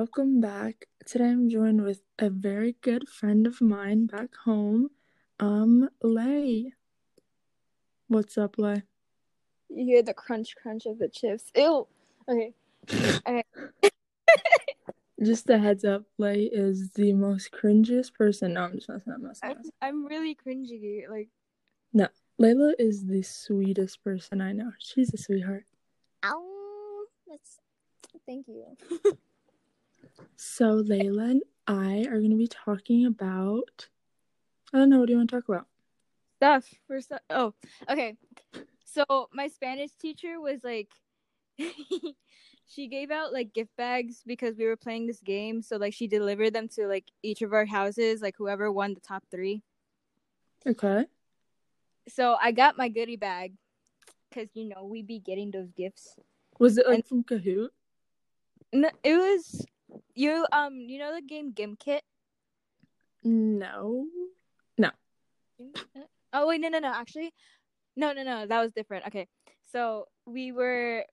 welcome back. Today I'm joined with a very good friend of mine back home, um, Lay. What's up, Lay? You hear the crunch crunch of the chips. Ew. Okay. okay. Just a heads up, Lay is the most cringiest person. No, I'm just messing up, messing. I'm, messing I'm really cringy. Like, up. Layla is the sweetest person I know. She's a sweetheart. ow. That's. Thank you. So Layla and I are going to be talking about. I don't know. What do you want to talk about? Stuff for stuff. Oh, okay. So my Spanish teacher was like, she gave out like gift bags because we were playing this game. So like she delivered them to like each of our houses, like whoever won the top three. Okay. So I got my goodie bag because you know we'd be getting those gifts. Was it like And- from Kahoot? No, it was you. Um, you know the game Gimkit. No. No. Oh wait, no, no, no. Actually, no, no, no. That was different. Okay, so we were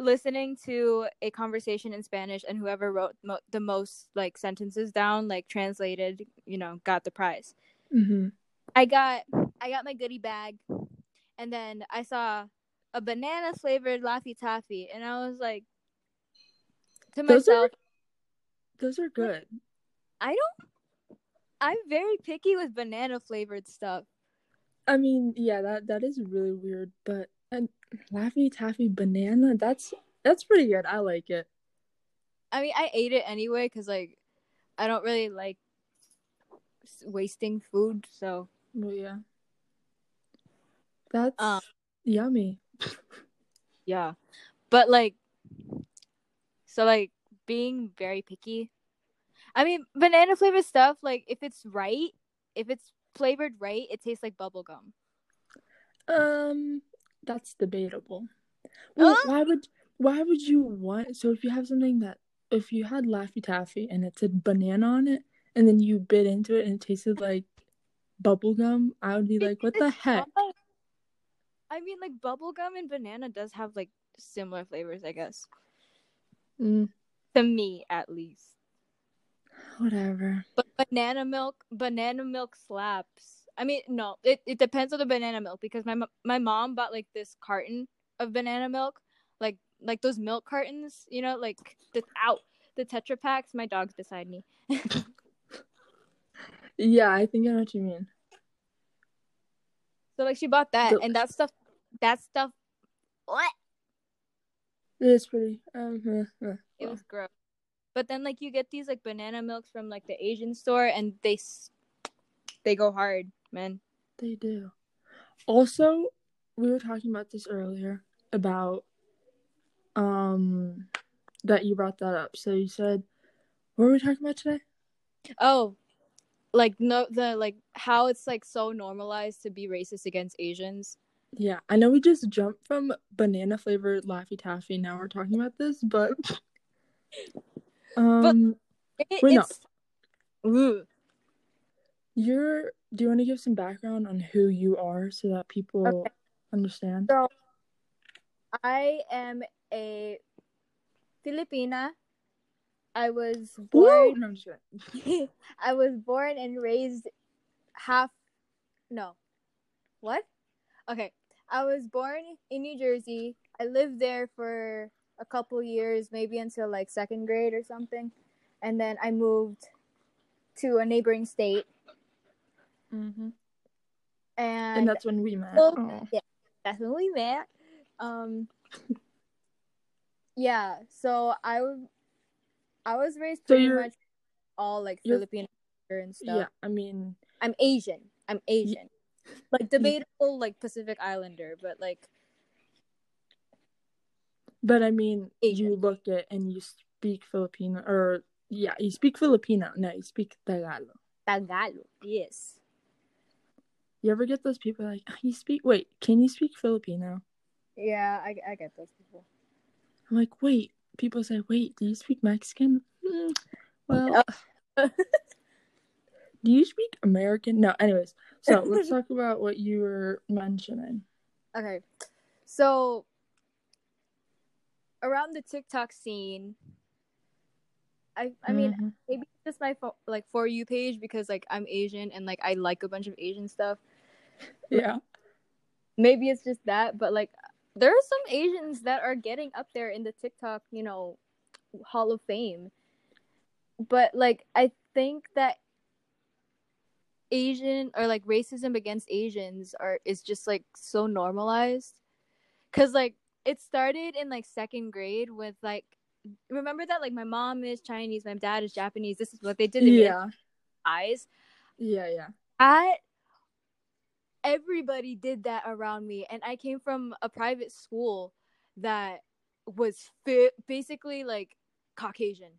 listening to a conversation in Spanish, and whoever wrote mo- the most like sentences down, like translated, you know, got the prize. Mm-hmm. I got, I got my goodie bag, and then I saw a banana flavored Laffy Taffy, and I was like, to Those myself, Those are good. I don't. I'm very picky with banana flavored stuff. I mean, yeah, that that is really weird, but and Laffy Taffy banana, that's that's pretty good. I like it. I mean, I ate it anyway because like I don't really like wasting food. So Well, yeah. That's Um, yummy. yeah, but like, so like being very picky. I mean, banana flavored stuff. Like, if it's right, if it's flavored right, it tastes like bubble gum. Um, that's debatable. Well, why would why would you want so if you have something that if you had Laffy Taffy and it said banana on it and then you bit into it and it tasted like bubble gum, I would be like, what the heck? I mean, like bubble gum and banana does have like similar flavors, I guess. Mm, To me, at least. whatever. But banana milk, banana milk slaps. I mean, no, it, it depends on the banana milk because my my mom bought like this carton of banana milk, like like those milk cartons, you know, like the out the Tetra packs. My dog's beside me. Yeah, I think I know what you mean. So like she bought that, The- and that stuff, that stuff, what? It's pretty. Um, uh, uh, It was gross. But then like you get these like banana milks from like the Asian store, and they s- they go hard, man. They do. Also, we were talking about this earlier about um that you brought that up. So you said what were we talking about today? Oh, like no, the like how it's like so normalized to be racist against Asians. Yeah, I know we just jumped from banana flavored Laffy Taffy. Now we're talking about this, but um, It, Wait, no. it's Ooh. you're. Do you want to give some background on who you are so that people Okay. understand? So, I am a Filipina. I was born. No, just kidding. I was born and raised half. No, what? Okay, I was born in New Jersey. I lived there for a couple years, maybe until like second grade or something, and then I moved to a neighboring state. hmm And, And that's when we met. Well, Aw. that's when we met. Um, yeah. So I was, I was raised pretty you're- much all like Filipino and stuff. Yeah, I mean, I'm Asian. I'm Asian. Like debatable, like Pacific Islander, but like But I mean, Asian. you look at and you speak Filipino, or yeah, you speak Filipino. No, you speak Tagalog. Tagalog. Yes. You ever get those people like, "Ah, you speak? Wait, can you speak Filipino? Yeah, I, I get those people. I'm like, wait. People say, wait, do you speak Mexican? Hmm, well, do you speak American? No. Anyways, so let's talk about what you were mentioning. Okay. So around the TikTok scene, I I mean Mhm. maybe it's just my fo- like for you page because like I'm Asian and like I like a bunch of Asian stuff. yeah. Maybe it's just that, but like there are some Asians that are getting up there in the TikTok, you know, Hall of Fame. But like I think that Asian or like racism against Asians are is just like so normalized. Cuz like it started in like second grade with like remember that like my mom is Chinese, my dad is Japanese. This is what they did to me. Yeah. Eyes. Yeah, yeah. I everybody did that around me and I came from a private school that was fi- basically like Caucasian.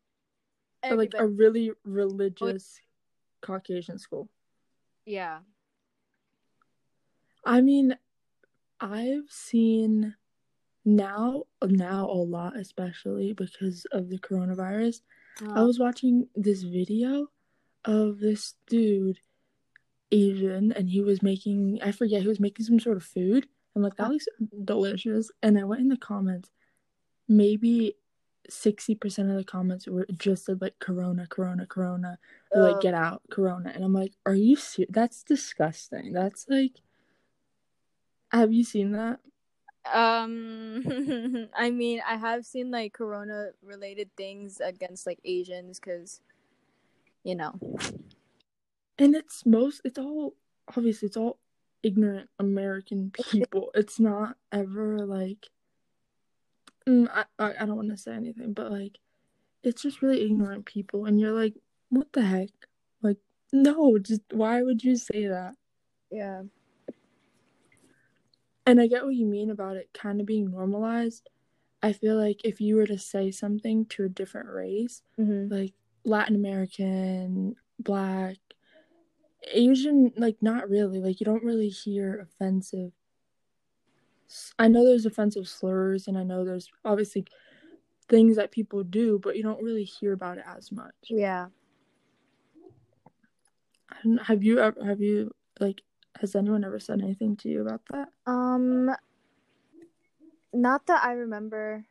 Like a really religious Caucasian school. Yeah. I mean, I've seen now now a lot, especially because of the coronavirus. I uh-huh. was watching this video of this dude, Asian, and he was making I forget he was making some sort of food. I'm like, that uh-huh. looks delicious. And I went in the comments, maybe sixty percent of the comments were just said like Corona, Corona, Corona, or like get out, Corona. And I'm like, are you serious? That's disgusting. That's like, have you seen that? Um, I mean, I have seen like corona related things against like Asians because, you know, And it's most, it's all obviously it's all ignorant American people. It's not ever like, I I, I don't want to say anything, but like, it's just really ignorant people, and you're like, what the heck? Like, no, just why would you say that? yeah, And I get what you mean about it kind of being normalized. I feel like if you were to say something to a different race, mm-hmm. like Latin American, Black, Asian, like not really. Like you don't really hear offensive. I know there's offensive slurs, and I know there's obviously things that people do, but you don't really hear about it as much. yeah. I don't know, Have you ever? Have you like? Has anyone ever said anything to you about that? Um, not that I remember.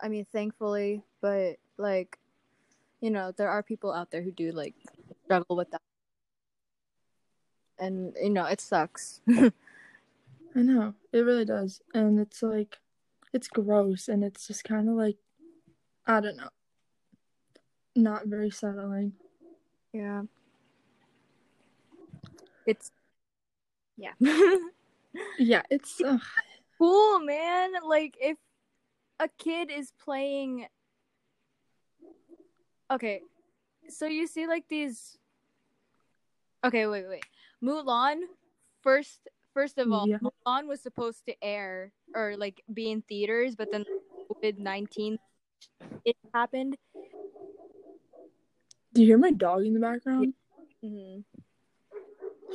I mean, thankfully, but like, you know, there are people out there who do like struggle with that, and you know, it sucks. I know it really does, and it's like, it's gross, and it's just kind of like, I don't know, not very settling. yeah. It's yeah. Yeah, it's ugh, cool, man. Like if a kid is playing Okay. So you see like these Okay, wait, wait. Mulan first first of all, Yeah. Mulan was supposed to air or like be in theaters, but then COVID-19 it happened. Do you hear my dog in the background? hmm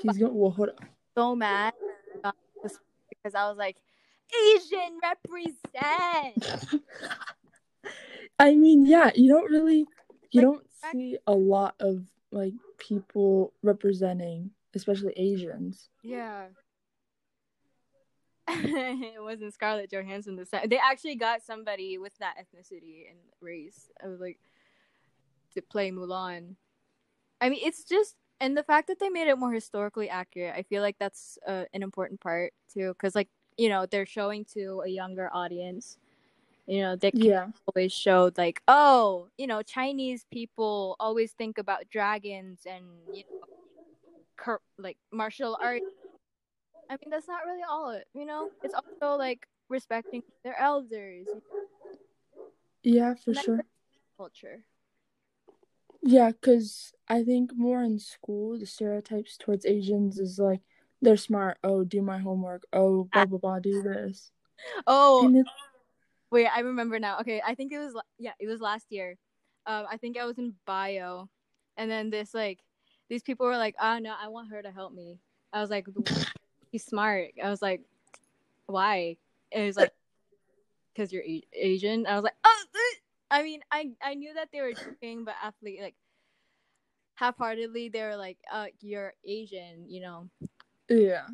She's going. Well, hold up. So mad uh, because I was like Asian represent. I mean, yeah, you don't really, you Like, don't see a lot of like people representing, especially Asians. Yeah. it wasn't Scarlett Johansson this time. They actually got somebody with that ethnicity and race. I was like to play Mulan. I mean, it's just and the fact that they made it more historically accurate. I feel like that's uh, an important part too, because like you know they're showing to a younger audience. You know, they Yeah, always showed like, oh, you know, Chinese people always think about dragons and you know, cur- like martial arts. I mean, that's not really all it. You know, it's also like respecting their elders, yeah, for sure. culture. Yeah, because I think more in school, the stereotypes towards Asians is like they're smart. Oh, do my homework. Oh, blah blah blah. Do this. Oh, wait, I remember now. Okay, I think it was yeah, it was last year. Um, I think I was in bio, and then this like these people were like, oh, no, I want her to help me." I was like, "He's smart." I was like, "Why?" And it was like, "Cause you're a- Asian." I was like, "Oh." uh." I mean, I I knew that they were joking, but athlete like half-heartedly, they were like, "Uh, you're Asian, you know, yeah.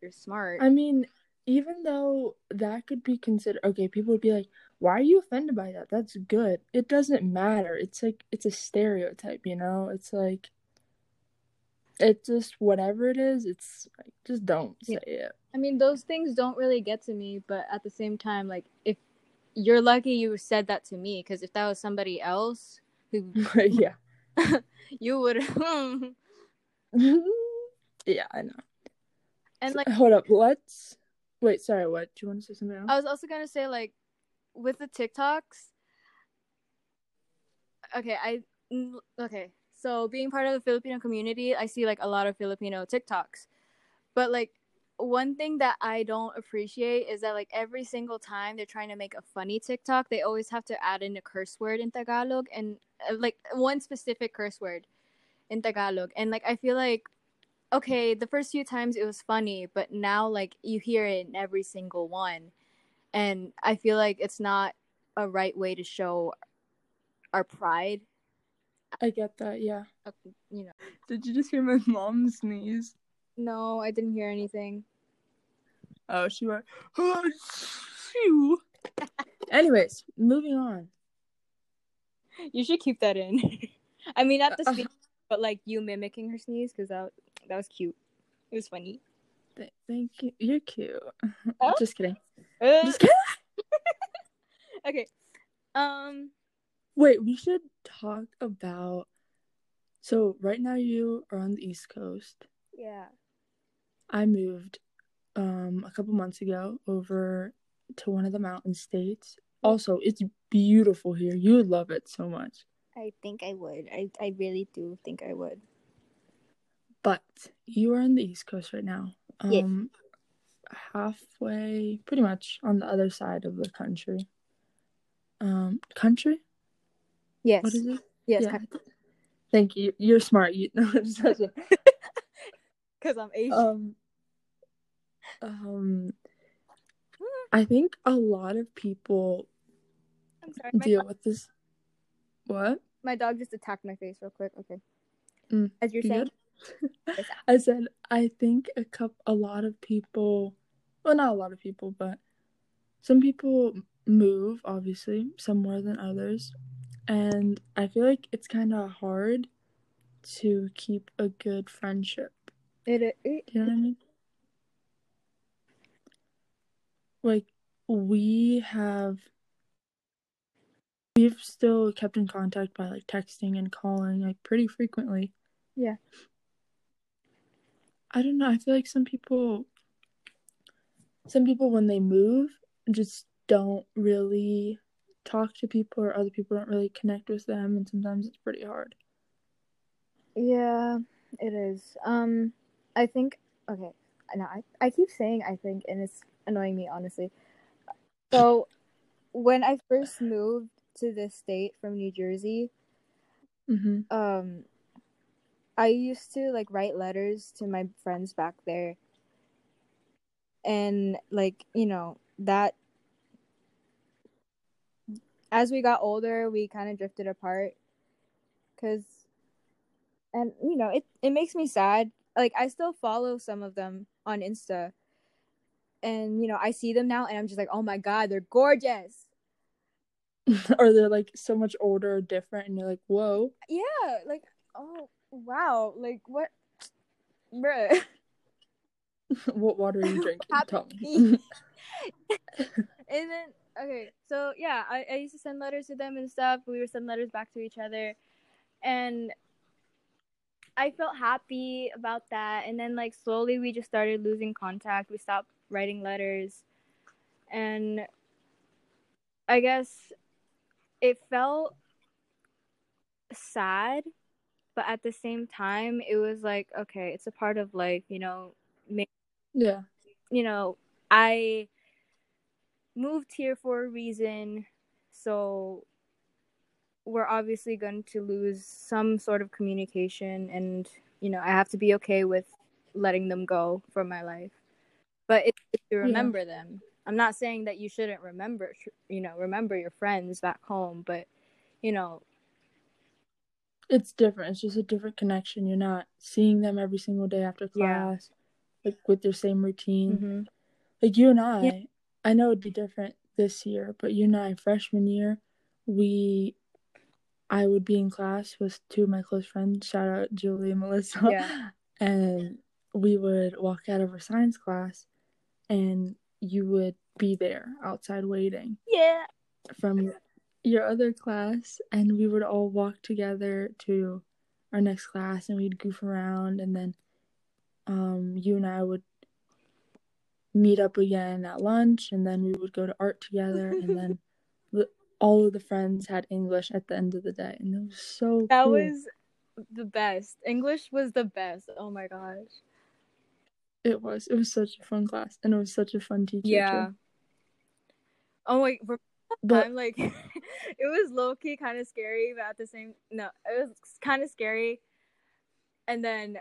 you're smart." I mean, even though that could be considered okay, people would be like, "Why are you offended by that? That's good." It doesn't matter. It's like it's a stereotype, you know. It's like it's just whatever it is. It's like just don't say it. I mean, those things don't really get to me, but at the same time, like if you're lucky you said that to me, because if that was somebody else who yeah. you would, yeah, I know. and like Hold up, let's wait. Sorry, what? Do you want to say something else? I was also gonna say like with the TikToks. Okay, I okay. So being part of the Filipino community, I see like a lot of Filipino TikToks. But like one thing that I don't appreciate is that like every single time they're trying to make a funny TikTok, they always have to add in a curse word in Tagalog and uh, like one specific curse word in Tagalog. And like I feel like okay, the first few times it was funny, but now like you hear it in every single one. And I feel like it's not a right way to show our pride, I get that. Yeah. you know. Did you just hear my mom sneeze? No, I didn't hear anything. Oh, she went. Oh, phew." Anyways, moving on. You should keep that in. I mean, not the Uh, sneeze, but like you mimicking her sneeze because that that was cute. It was funny. Th- thank you. You're cute. Oh. Just kidding. Uh, Just kidding. okay. Um. Wait, we should talk about. So right now you are on the East Coast. Yeah. I moved um a couple months ago over to one of the mountain states. Also, it's beautiful here. You would love it so much. I think I would. I I really do think I would. But you are on the East Coast right now. Yes. Um halfway pretty much on the other side of the country. Um country? Yes. What is it? Yes. Yeah. Thank you. You're smart. You know Because I'm Asian. um um I think a lot of people I'm sorry. Deal dog, with this what? my dog just attacked my face real quick. Okay. Mm, As you're you saying. good? I said I think a cup a lot of people well not a lot of people but some people move obviously some more than others and I feel like it's kind of hard to keep a good friendship. It, it, it you know what I mean? Like we have we've still kept in contact by like texting and calling like pretty frequently. Yeah. I don't know. I feel like some people some people when they move just don't really talk to people or other people don't really connect with them and sometimes it's pretty hard. Yeah, it is. Um, I think okay. No, I I keep saying I think, and it's annoying me honestly. So, when I first moved to this state from New Jersey, Mhm. um, I used to like write letters to my friends back there, and like you know that. As we got older, we kind of drifted apart, cause and you know it it makes me sad. Like i still follow some of them on insta. And you know i see them now and i'm just like oh my god they're gorgeous. Or they're like so much older or different and you're like, "Whoa." yeah like oh wow. Like what? Bruh. What water are you drinking? Tell me. and then okay so yeah I, I used to send letters to them and stuff. We would send letters back to each other. And i felt happy about that. And then like slowly we just started losing contact. We stopped writing letters. And i guess it felt sad but at the same time it was like okay it's a part of life you know? Yeah. you know, I moved here for a reason, so we're obviously going to lose some sort of communication, and you know, I have to be okay with letting them go from my life. But it's to remember them. I'm not saying that you shouldn't remember, you know, remember your friends back home, but you know, It's different. It's just a different connection. You're not seeing them every single day after Yeah. class, like with your same routine. mhm. like you and I, yeah. I know it'd be different this year, but you and I, freshman year, we, I would be in class with two of my close friends. Shout out Julie and Melissa. Yeah. And we would walk out of our science class, and you would be there outside waiting. Yeah. From your other class, and we would all walk together to our next class, and we'd goof around, and then um, you and I would meet up again at lunch, and then we would go to art together, and then the, all of the friends had English at the end of the day, and it was so. That cool. was the best. English was the best. Oh my gosh. It was. It was such a fun class, and it was such a fun teacher. Yeah. Too. Oh my! But I'm like, it was low key kind of scary, but at the same no, it was kind of scary, and then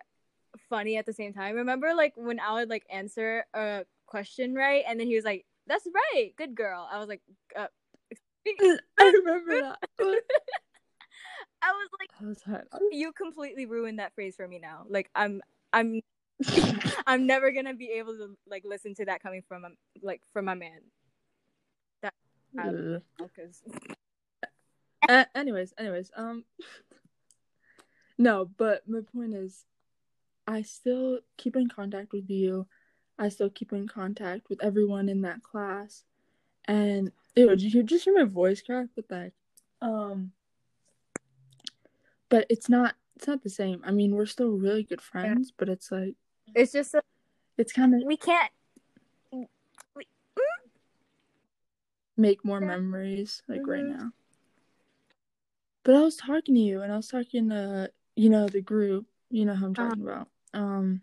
funny at the same time. Remember, like when I would like answer a question right, and then he was like, "That's right, good girl." I was like, uh, I remember that. I was like, was you completely ruined that phrase for me now. Like I'm, I'm, I'm never gonna be able to like listen to that coming from like from my man. That because. uh, anyways, anyways, um, no, but my point is, I still keep in contact with you. I still keep in contact with everyone in that class. And ew, did you just hear my voice crack? The heck? Um but it's not it's not the same. I mean, we're still really good friends, yeah. but it's like it's just a, it's kind of we can't we, mm? make more yeah. memories like mm-hmm. right now. But I was talking to you and I was talking to you know the group, you know who I'm talking uh-huh. about. Um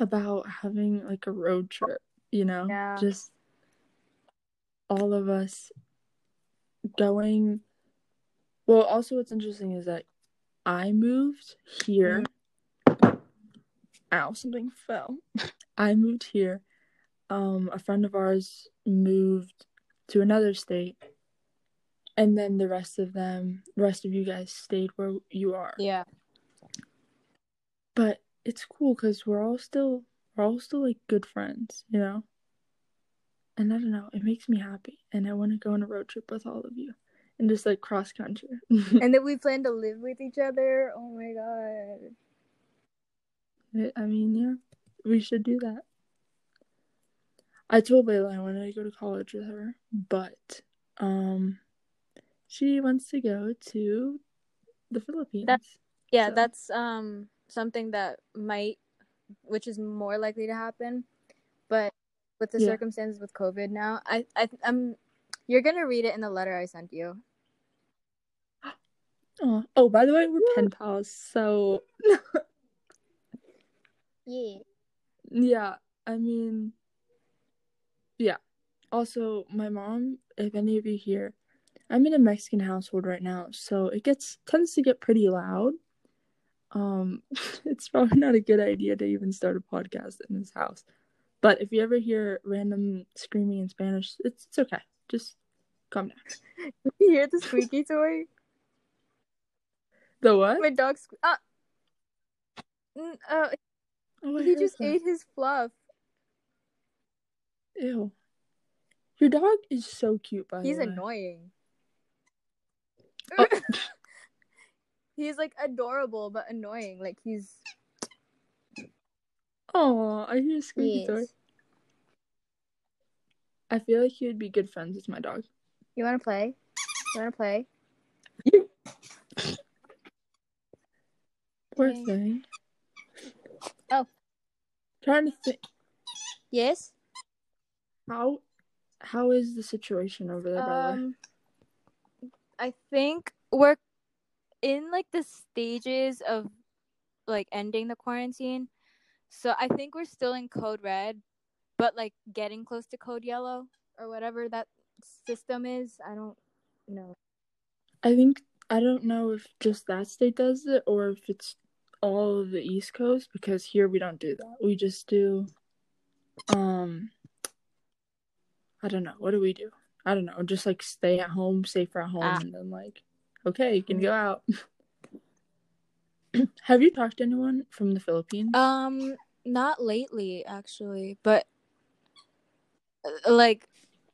about having like a road trip, you know? Yeah. Just all of us going well, also, what's interesting is that I moved here. Mm-hmm. Ow, something fell. I moved here. Um, a friend of ours moved to another state, and then the rest of them, the rest of you guys, stayed where you are. Yeah. But it's cool because we're all still we're all still like good friends, you know. And I don't know, it makes me happy, and I want to go on a road trip with all of you and just like cross country. and then we plan to live with each other. Oh my god. I mean, yeah, we should do that. I told Layla I wanted to go to college with her, but um, she wants to go to the Philippines. That's, yeah, so. that's um something that might, which is more likely to happen, but with the yeah. circumstances with COVID now, I I I'm you're gonna read it in the letter I sent you. Oh, oh by the way, we're pen pals, so yeah. Yeah, I mean, yeah. Also, my mom, if any of you here, I'm in a Mexican household right now, so it gets tends to get pretty loud. Um, it's probably not a good idea to even start a podcast in this house. But if you ever hear random screaming in Spanish, it's it's okay. Just calm down. you hear the squeaky toy? The what? My dog's. Uh, uh, oh, he just that. ate his fluff. Ew. Your dog is so cute, by He's the way. Annoying. Oh. he's like adorable but annoying. Like he's. Oh, I hear a squeaky toy. I feel like he would be good friends with my dog. You want to play? You want to play? Poor thing. Oh. Trying to think. Yes. How how is the situation over there, um, I think we're in like the stages of like ending the quarantine. So I think we're still in code red, but like getting close to code yellow or whatever that system is. I don't know. I think I don't know if just that state does it or if it's all of the East Coast because here we don't do that. We just do um I don't know. What do we do? I don't know. Just like stay at home, safer at home ah. and then like okay, you can go out. Have you talked to anyone from the Philippines? Um not lately actually, but uh, like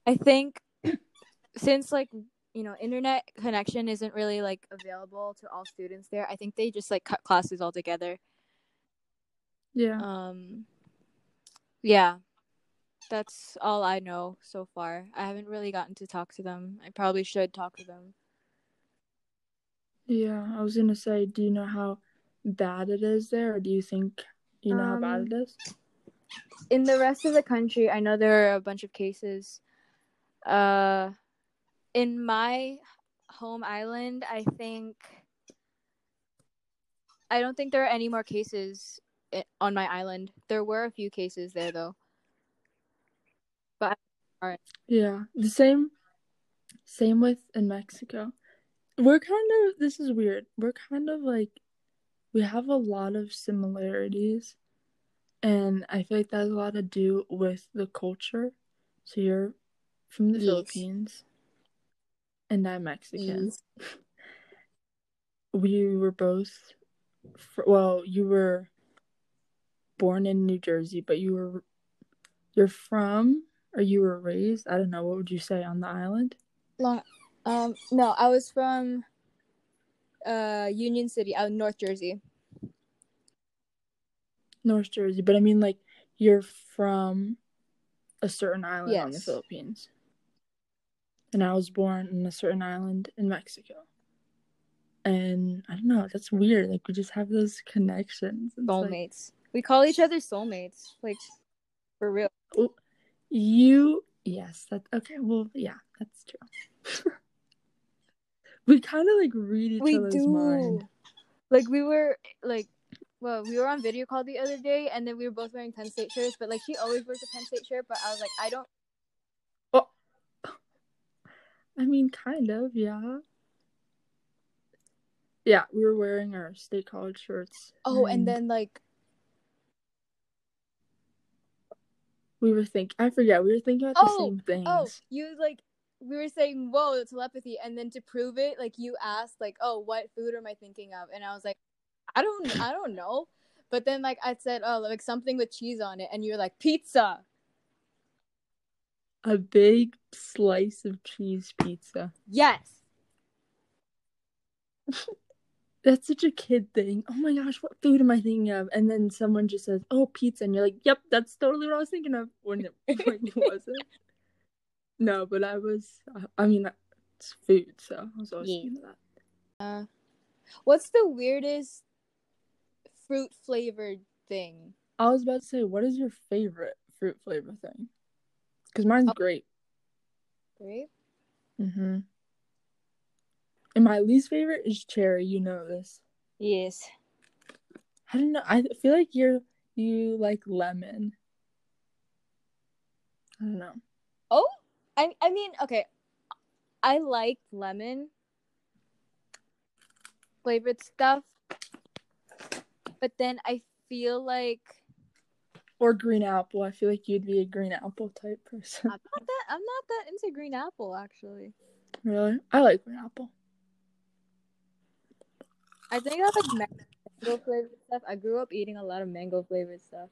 I think since like you know internet connection isn't really like available to all students there, I think they just like cut classes altogether. Yeah. Um yeah. That's all I know so far. I haven't really gotten to talk to them. I probably should talk to them. Yeah, I was gonna say, do you know how bad it is there, or do you think you know how bad Um, it is? in the rest of the country, I know there are a bunch of cases. Uh, in my home island, I think I don't think there are any more cases on my island. There were a few cases there though. But Yeah, the same, same with in Mexico. We're kind of this is weird. We're kind of like we have a lot of similarities, and I feel like that has a lot to do with the culture. So you're from the Yes. Philippines, and I'm Mexican. Yes. We were both, fr- well, you were born in New Jersey, but you were you're from or you were raised. I don't know. What would you say on the island? Long, um, no, I was from uh Union City, out North Jersey. North Jersey, but I mean like you're from a certain island on the Philippines. And I was born in a certain island in Mexico. And I don't know, that's weird. Like we just have those connections. It's like, Soulmates. We call each other soulmates, like for real. you yes, that's okay, well yeah, that's true. we kinda like read each we other's do. mind. Like we were like, well, we were on video call the other day, and then we were both wearing Penn State shirts. But like, she always wears a Penn State shirt, but I was like, I don't. Oh I mean kind of, yeah. Yeah, we were wearing our state college shirts. Oh, and then like, we were thinking I forget, we were thinking about the Oh, same things. oh, you like, we were saying, whoa, telepathy, and then to prove it, like, you asked, like, oh, what food am I thinking of? And I was like, I don't, I don't know. But then like I said, oh, like something with cheese on it, and you were like, pizza. A big slice of cheese pizza. Yes. That's such a kid thing. Oh my gosh, what food am I thinking of? And then someone just says, "Oh, pizza," and you're like, "Yep, that's totally what I was thinking of." When it, when it wasn't. No, but I was. I mean, it's food, so I was always Yeah. that. What's the weirdest fruit flavored thing? I was about to say, what is your favorite fruit flavor thing? Because mine's Oh. great. Right? Mm-hmm. And my least favorite is cherry. You know this. Yes. I don't know. I feel like you're you like lemon. I don't know. Oh, I I mean, okay. I like lemon flavored stuff, but then I feel like Or green apple. I feel like you'd be a green apple type person. I'm not that I'm not that into green apple actually. really? I like green apple. I think I like mango flavored stuff. I grew up eating a lot of mango flavored stuff.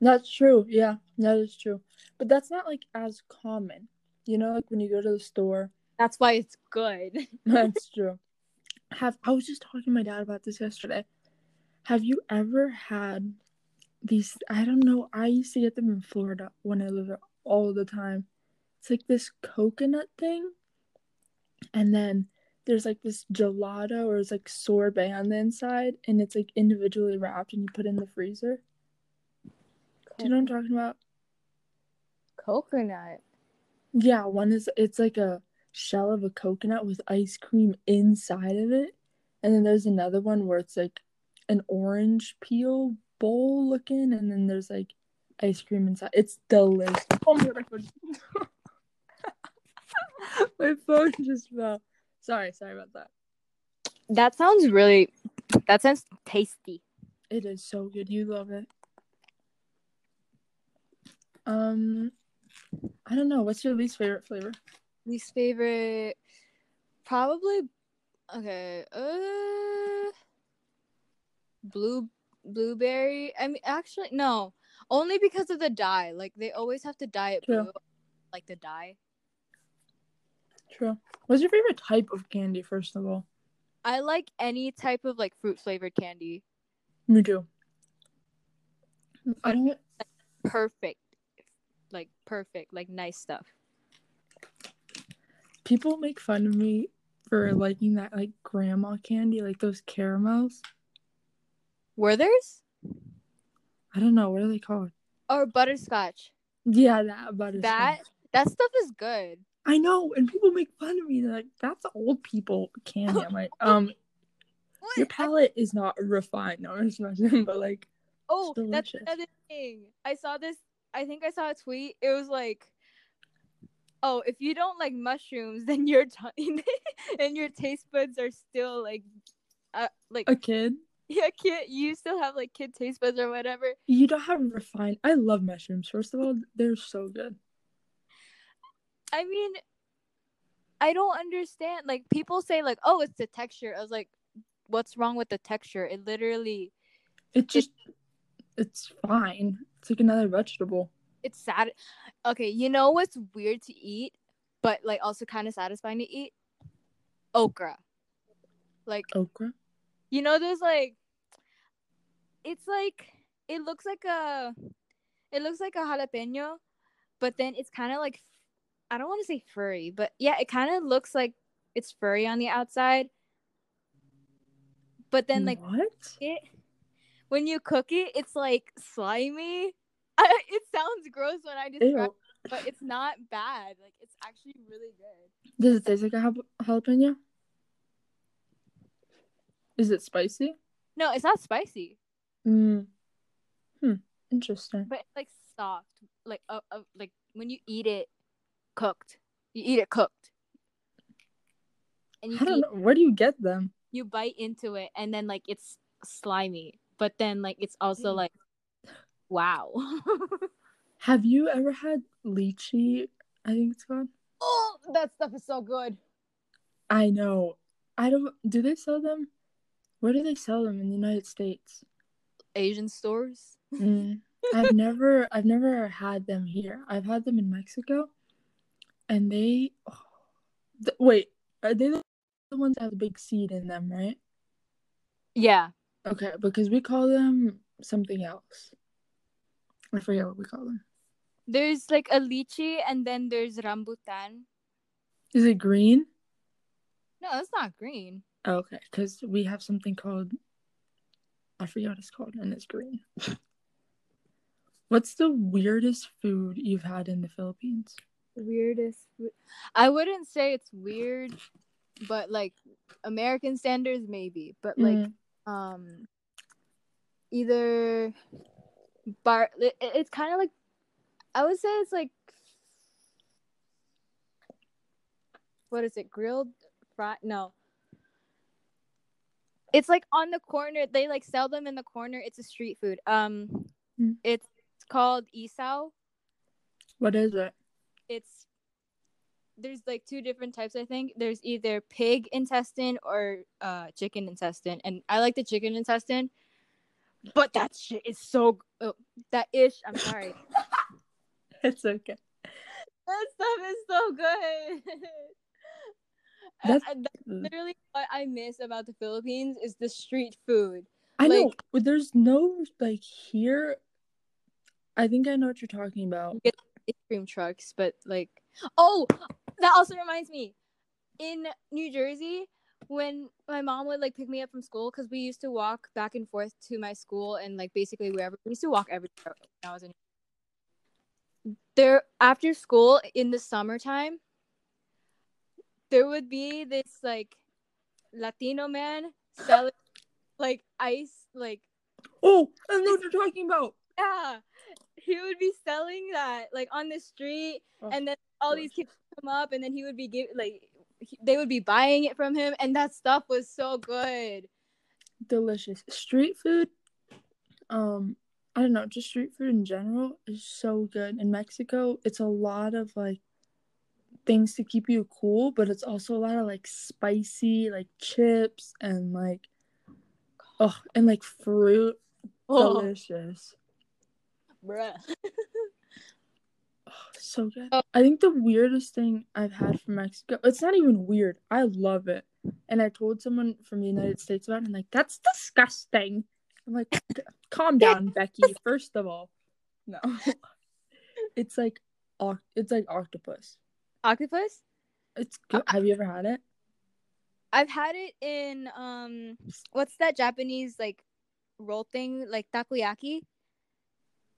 That's true. Yeah, that is true. But that's not like as common. You know, like when you go to the store. That's why it's good. That's true. Have I was just talking to my dad about this yesterday. Have you ever had these I don't know, I used to get them in Florida when I lived there all the time. It's like this coconut thing. And then there's like this gelato or it's like sorbet on the inside and it's like individually wrapped and you put it in the freezer. Do you know what I'm talking about? Coconut. Yeah, one is it's like a shell of a coconut with ice cream inside of it. And then there's another one where it's like an orange peel bowl looking and then there's like ice cream inside. It's delicious. Oh my god, my phone My phone just fell. Sorry, sorry about that. That sounds really. That sounds tasty. It is so good. You love it. Um I don't know. What's your least favorite flavor? Least favorite, probably. Okay. Uh. Blue blueberry. I mean, actually, no. Only because of the dye. Like they always have to dye it True. blue. like the dye. True. What's your favorite type of candy, first of all? I like any type of like fruit flavored candy. Me too. I don't. Perfect. Like perfect, like nice stuff. People make fun of me for liking that like grandma candy, like those caramels. Werther's I don't know what are they called. or butterscotch. Yeah, that butterscotch. That that stuff is good. I know, and people make fun of me. They're like, "That's old people candy." I'm like, um, What? your palate is not refined. No, I'm just messing, but like, oh, that's another thing. I saw this. I think I saw a tweet. It was like, "Oh, if you don't like mushrooms, then your t- and your taste buds are still like, uh, like a kid, yeah, kid. You still have like kid taste buds or whatever." you don't have refined. I love mushrooms. First of all, they're so good. I mean, I don't understand. Like people say, like, "Oh, it's the texture." I was like, "What's wrong with the texture?" It literally, It just, it's fine. It's like another vegetable. it's sad. Okay, you know what's weird to eat, but like also kind of satisfying to eat? Okra. Like Okra. you know, there's like, it's like it looks like a, it looks like a jalapeno, but then it's kind of like, I don't want to say furry, but yeah, it kind of looks like it's furry on the outside. But then like what? it when you cook it, it's like slimy. I, it sounds gross when I describe, it, but it's not bad. Like it's actually really good. Does it taste like a jal- jalapeno? Is it spicy? No, it's not spicy, Mm. Hmm. Interesting. but it's like soft. Like uh, uh, like when you eat it cooked, you eat it cooked, and you I don't know. Where do you get them? you bite into it, and then like it's slimy, but then like it's also Mm. like, wow. Have you ever had lychee? I think it's called. oh, that stuff is so good. I know. I don't. Do they sell them? Where do they sell them in the United States? Asian stores. Mm. I've never. I've never had them here. I've had them in Mexico, and they. oh, th- wait, are they the the ones that have a big seed in them? Right. Yeah. Okay, because we call them something else. I forget what we call them. There's like a lychee and then there's rambutan. Is it green? No, it's not green. Okay, because we have something called I forget what it's called, and it's green. What's the weirdest food you've had in the Philippines? Weirdest. food- I wouldn't say it's weird, but like American standards maybe. But like Mm, um, either bar. It, it's kind of like I would say it's like what is it? Grilled fry? No. It's like on the corner. They like sell them in the corner. It's a street food. Um, Hmm. it's called isaw. what is it? It's there's like two different types. I think there's either pig intestine or uh chicken intestine, and I like the chicken intestine. But that shit is so oh, that ish. I'm sorry. It's okay. that stuff is so good. That's- I- that's literally what I miss about the Philippines is the street food. I know, but there's no like here. I think I know what you're talking about. ice cream trucks, but like, oh, that also reminds me, in New Jersey, when my mom would like pick me up from school, because we used to walk back and forth to my school and like basically wherever we used to walk everywhere when I was in. There after school in the summertime, there would be this like Latino man selling like ice, like Oh, I know what you're talking about. yeah, he would be selling that like on the street, Oh, and then all these kids come up, and then he would be give like he- they would be buying it from him, and that stuff was so good. Delicious street food. Um, I don't know, just street food in general is so good. In Mexico, it's a lot of like things to keep you cool, but it's also a lot of like spicy, like chips and like oh, and like fruit. Oh, Delicious. bruh. Oh, so good. Oh. I think the weirdest thing I've had from Mexico, it's not even weird. I love it. And I told someone from the United States about it, and like, that's disgusting. I'm like, calm down, Becky. First of all, no. It's like, it's like octopus. Octopus? It's good. Have you ever had it? I've had it in um, what's that Japanese like roll thing, like takoyaki?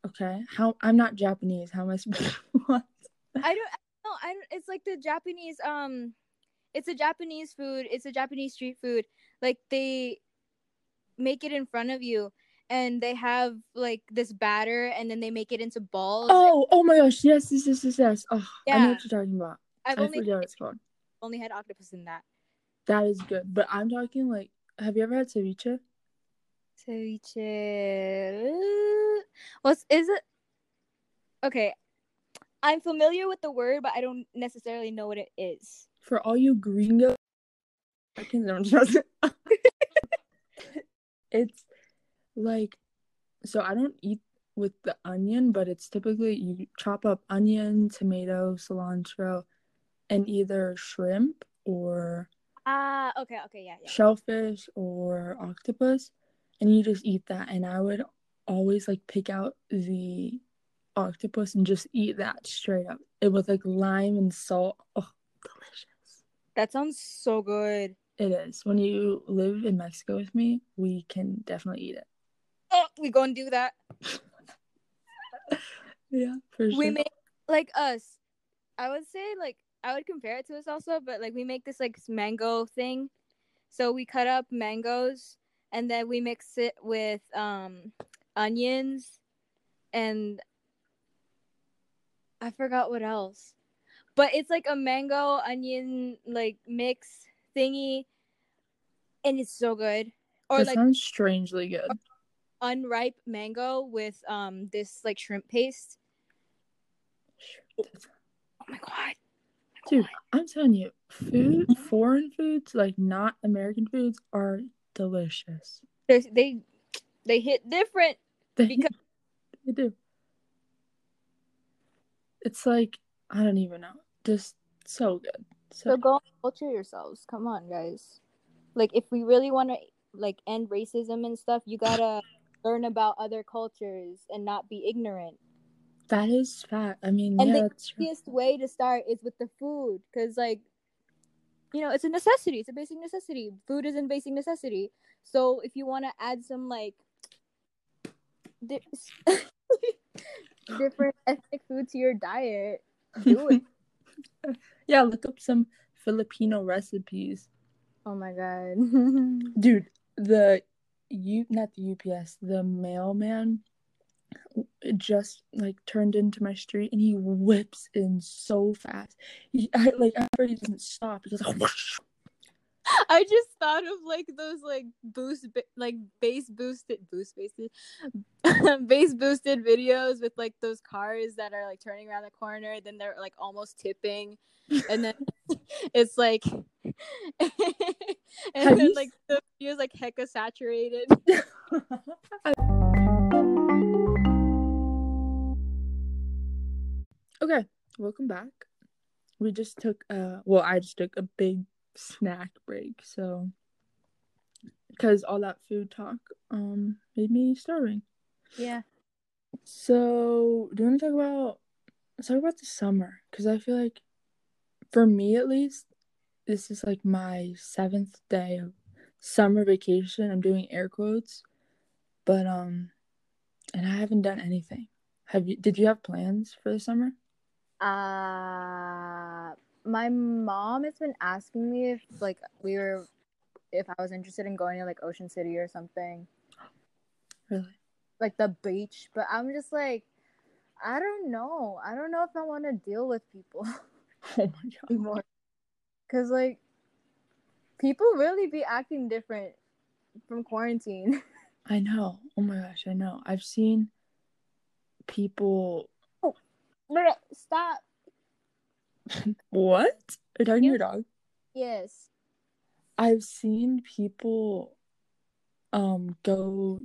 Okay. How I'm not Japanese. How am I supposed what? I don't know. I don't it's like the Japanese um it's a Japanese food. It's a Japanese street food. Like they make it in front of you and they have like this batter and then they make it into balls. Oh, oh my gosh. Yes, yes, yes, yes, yes. Oh, yeah. I know what you're talking about. I've I only forget what it's called. Only had octopus in that. That is good. But I'm talking like have you ever had ceviche? Ceviche. What's is it? Okay, I'm familiar with the word, but I don't necessarily know what it is. For all you gringo, I can don't trust it. it's like, so I don't eat with the onion, but it's typically you chop up onion, tomato, cilantro, and either shrimp or ah, uh, okay, okay, yeah, yeah, shellfish or octopus and you just eat that. And i would always like pick out the octopus and just eat that straight up. It was like lime and salt. Oh delicious. That sounds so good. It is. When you live in mexico with me we can definitely eat it. Oh we gonna do that. Yeah for sure. we make like us. I would say like i would compare it to us also but like we make this like mango thing. So we cut up mangoes and then we mix it with um onions and I forgot what else. But it's like a mango onion like mix thingy and it's so good. Or that like sounds strangely good. Unripe mango with um this like shrimp paste. Oh, my god. Dude, I'm telling you, food, foreign foods, like not American foods, are delicious. They're, they they hit different they, because they do. It's like I don't even know, just so good. So, so go culture yourselves. Come on, guys. Like if we really want to like end racism and stuff, you gotta learn about other cultures and not be ignorant. That is fact. I mean, and yeah, the easiest way to start is with the food, because like you know it's a necessity. It's a basic necessity. Food is a basic necessity. So if you want to add some like di- different ethnic food to your diet do it. Yeah look up some filipino recipes. Oh my god. Dude the you not the ups the mailman just like turned into my street and he whips in so fast. He I, like after he doesn't stop, he goes like whoosh. I just thought of like those like boost like bass boosted boost boosted bass boosted videos with like those cars that are like turning around the corner, then they're like almost tipping, and then it's like and Have then like the videos like hecka saturated. Okay, welcome back. We just took uh well, I just took a big snack break, so because all that food talk um made me starving. Yeah. So, do you want to talk about let's talk about the summer because I feel like for me at least this is like my seventh day of summer vacation. I'm doing air quotes, but um, and I haven't done anything. Have you? Did you have plans for the summer? Uh, my mom has been asking me if like we were, if I was interested in going to like Ocean City or something. Really? Like the beach, but I'm just like, I don't know. I don't know if I want to deal with people. oh my god. Cause like, people really be acting different from quarantine. I know. Oh my gosh, I know. I've seen people Stop. what? Are you talking to your dog? Yes. I've seen people um go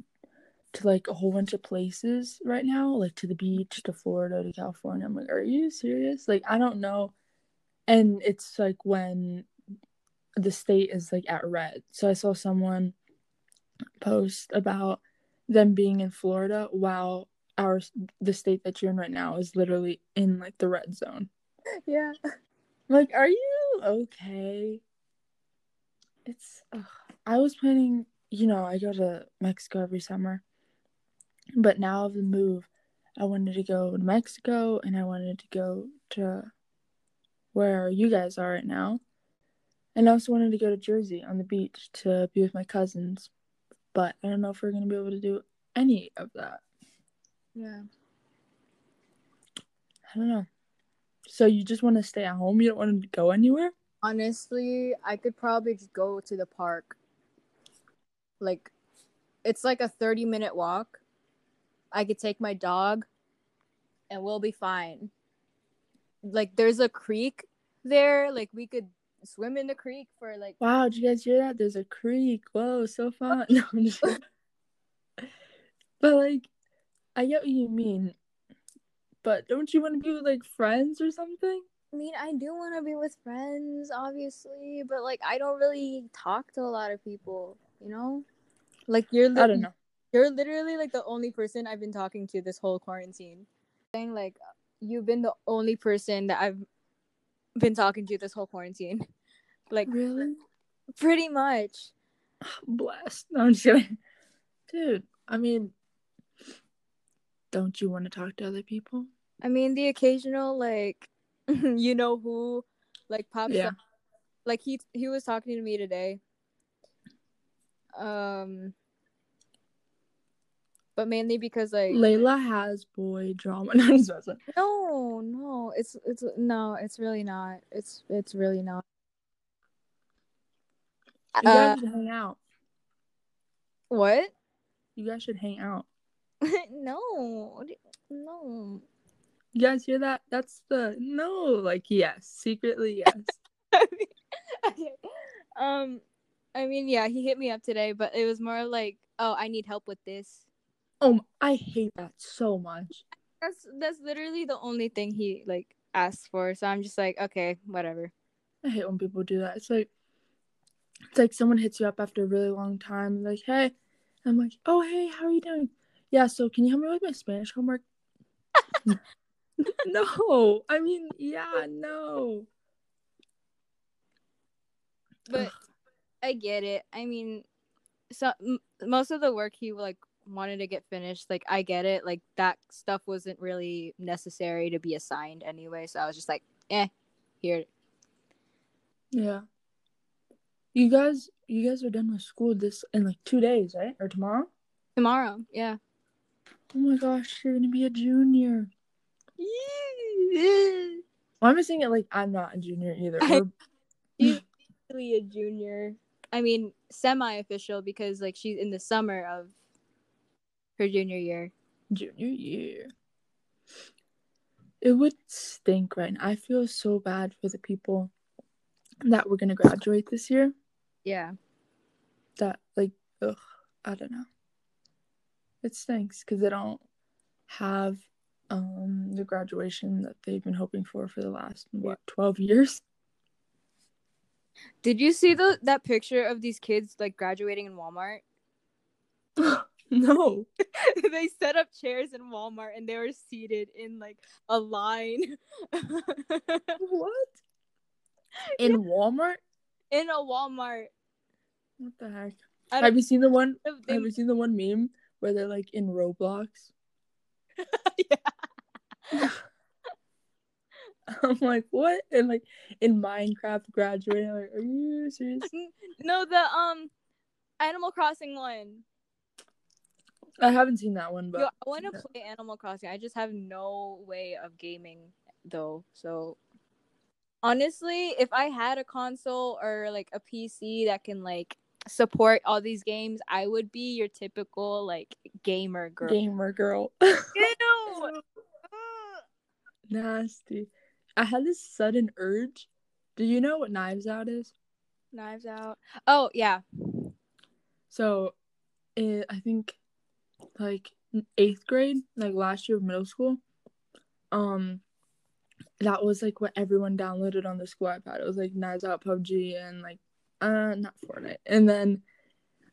to like a whole bunch of places right now, like to the beach, to Florida, to California. I'm like, are you serious? Like, I don't know. And it's like when the state is like at red. So I saw someone post about them being in Florida while our the state that you're in right now is literally in like the red zone. Yeah. Like, are you okay? It's. Ugh. I was planning. You know, I go to Mexico every summer, but now of the move, I wanted to go to Mexico and I wanted to go to where you guys are right now. And I also wanted to go to Jersey on the beach to be with my cousins. But I don't know if we're going to be able to do any of that. Yeah. I don't know. So you just want to stay at home? You don't want to go anywhere? Honestly, I could probably just go to the park. Like, it's like a 30 minute walk. I could take my dog and we'll be fine. Like, there's a creek there. Like, we could swim in the creek for like. Wow, did you guys hear that? There's a creek. Whoa, so fun. No, but, like, I get what you mean. But don't you want to be with like friends or something? I mean, I do want to be with friends, obviously, but like I don't really talk to a lot of people, you know? Like you're li- I don't know. You're literally like the only person I've been talking to this whole quarantine. Saying like you've been the only person that I've been talking to this whole quarantine. Like really? Pretty much. Blessed. No, I'm just kidding. Dude, I mean don't you want to talk to other people? I mean, the occasional like, you know who, like pops yeah. up. Like he he was talking to me today. Um, but mainly because like Layla has boy drama. no, no, it's it's no, it's really not. It's it's really not. You guys uh, should hang out. What? You guys should hang out. no, no. You guys hear that? That's the no. Like yes, secretly yes. okay. Um, I mean, yeah, he hit me up today, but it was more like, oh, I need help with this. Oh, I hate that so much. That's that's literally the only thing he like asked for. So I'm just like, okay, whatever. I hate when people do that. It's like it's like someone hits you up after a really long time, like, hey, I'm like, oh hey, how are you doing? Yeah, so can you help me with my Spanish homework? no, I mean, yeah, no. But I get it. I mean, so m- most of the work he like wanted to get finished, like I get it. Like that stuff wasn't really necessary to be assigned anyway, so I was just like, eh, here. Yeah. You guys, you guys are done with school this in like two days, right? Or tomorrow? Tomorrow, yeah. Oh my gosh, you're gonna be a junior. Why am I saying it like I'm not a junior either? She's really a junior. I mean, semi-official because like she's in the summer of her junior year. Junior year. It would stink right now. I feel so bad for the people that were gonna graduate this year. Yeah. That like, ugh, I don't know it stinks because they don't have um the graduation that they've been hoping for for the last what 12 years? Did you see the that picture of these kids like graduating in walmart? No. They set up chairs in walmart and they were seated in like a line. What? In yeah. walmart? In a walmart. What the heck? Have you seen the one they... have you seen the one meme where they're like in Roblox. yeah. I'm like, what? And like in Minecraft graduating, like, are you serious? No, the um Animal Crossing one. I haven't seen that one, but Yo, I want to play Animal Crossing. I just have no way of gaming though. So honestly, if I had a console or like a PC that can like support all these games, I would be your typical like gamer girl. Gamer girl. Ew. Nasty. I had this sudden urge. Do you know what Knives Out is? Knives Out. Oh yeah. So, it, I think like eighth grade, like last year of middle school, um, that was like what everyone downloaded on the school iPad. It was like Knives Out, PUBG, and like uh not Fortnite. And then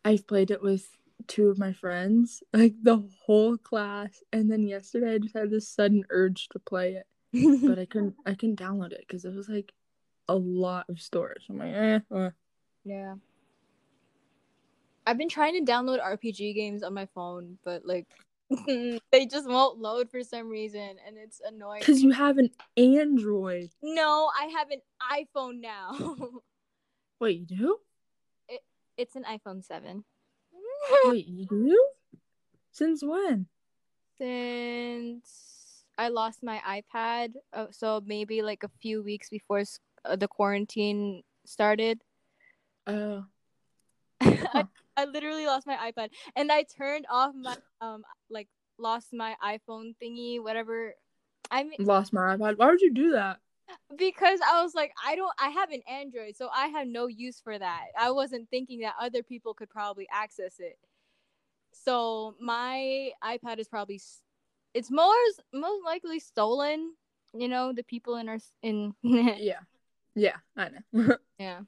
I've played it with two of my friends, like the whole class. And then yesterday I just had this sudden urge to play it, but I couldn't. I couldn't download it because it was like a lot of storage. I'm like, eh. Uh. Yeah. I've been trying to download RPG games on my phone, but like they just won't load for some reason and it's annoying. Because you have an Android. No, I have an iPhone now. Wait, you do? It, it's an iPhone 7. Wait, you do? Since when? Since I lost my iPad. Uh, so maybe like a few weeks before uh, the quarantine started. Oh. I, I literally lost my iPad and I turned off my um like lost my iPhone thingy whatever. I mean, lost my iPad. Why would you do that? Because I was like, I don't. I have an Android, so I have no use for that. I wasn't thinking that other people could probably access it. So my iPad is probably it's more most likely stolen. You know, the people in our in yeah, yeah, I know. yeah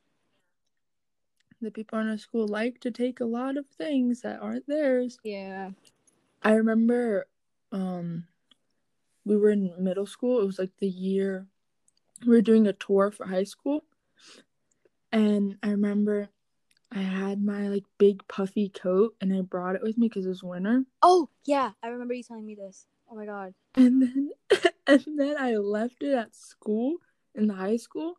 the people in our school like to take a lot of things that aren't theirs. Yeah. I remember um we were in middle school. It was like the year we were doing a tour for high school. And I remember I had my like big puffy coat and I brought it with me because it was winter. Oh yeah, I remember you telling me this. Oh my god. And then and then I left it at school in the high school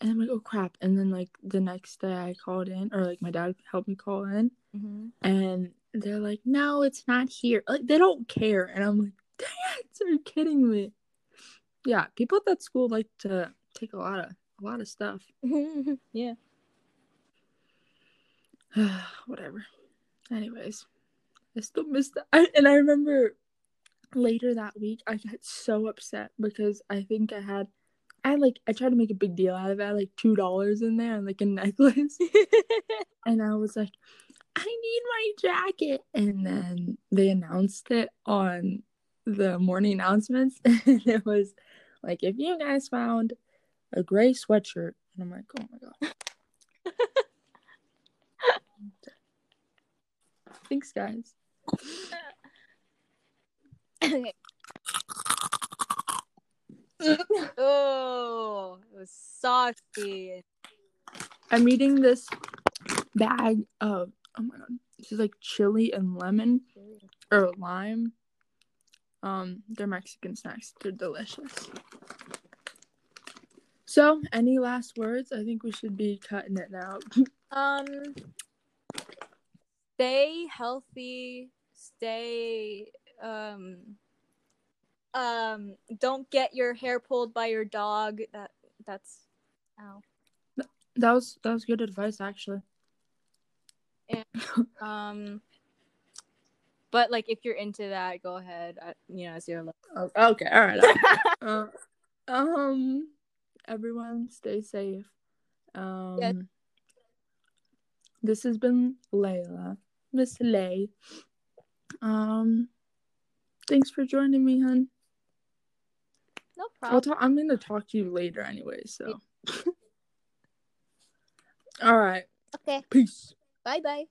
and I'm like, oh crap. And then like the next day I called in, or like my dad helped me call in, mm-hmm. and they're like, no, it's not here. Like they don't care, and I'm like, dang it, are you kidding me? Yeah, people at that school like to take a lot of a lot of stuff. yeah. Whatever. Anyways, I still miss that, I, and I remember later that week I got so upset because I think I had I like I tried to make a big deal out of it. I had, like two dollars in there and like a necklace. and I was like, I need my jacket. And then they announced it on the morning announcements. and it was like, if you guys found a gray sweatshirt. And I'm like, oh my god. Thanks, guys. okay. oh, it was saucy. I'm eating this bag of oh my god, this is like chili and lemon or lime. Um, they're Mexican snacks. They're delicious. So, any last words? I think we should be cutting it now. um, stay healthy. Stay um um don't get your hair pulled by your dog that that's ow that was that was good advice actually and, um but like if you're into that go ahead I, you know as your oh, okay all right uh, um everyone stay safe um yes. this has been layla miss lay um thanks for joining me hun no problem. I'll Talk, I'm going to talk to you later anyway, so. All right. Okay. Peace. Bye bye.